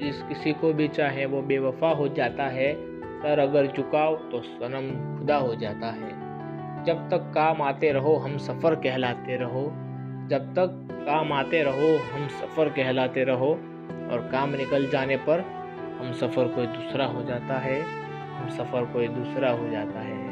जिस किसी को भी चाहे वो बेवफा हो जाता है सर अगर झुकाओ तो सनम खुदा हो जाता है। जब तक काम आते रहो, हम सफ़र कहलाते रहो। जब तक काम आते रहो, हम सफ़र कहलाते रहो। और काम निकल जाने पर हम सफ़र कोई दूसरा हो जाता है, हम सफ़र कोई दूसरा हो जाता है।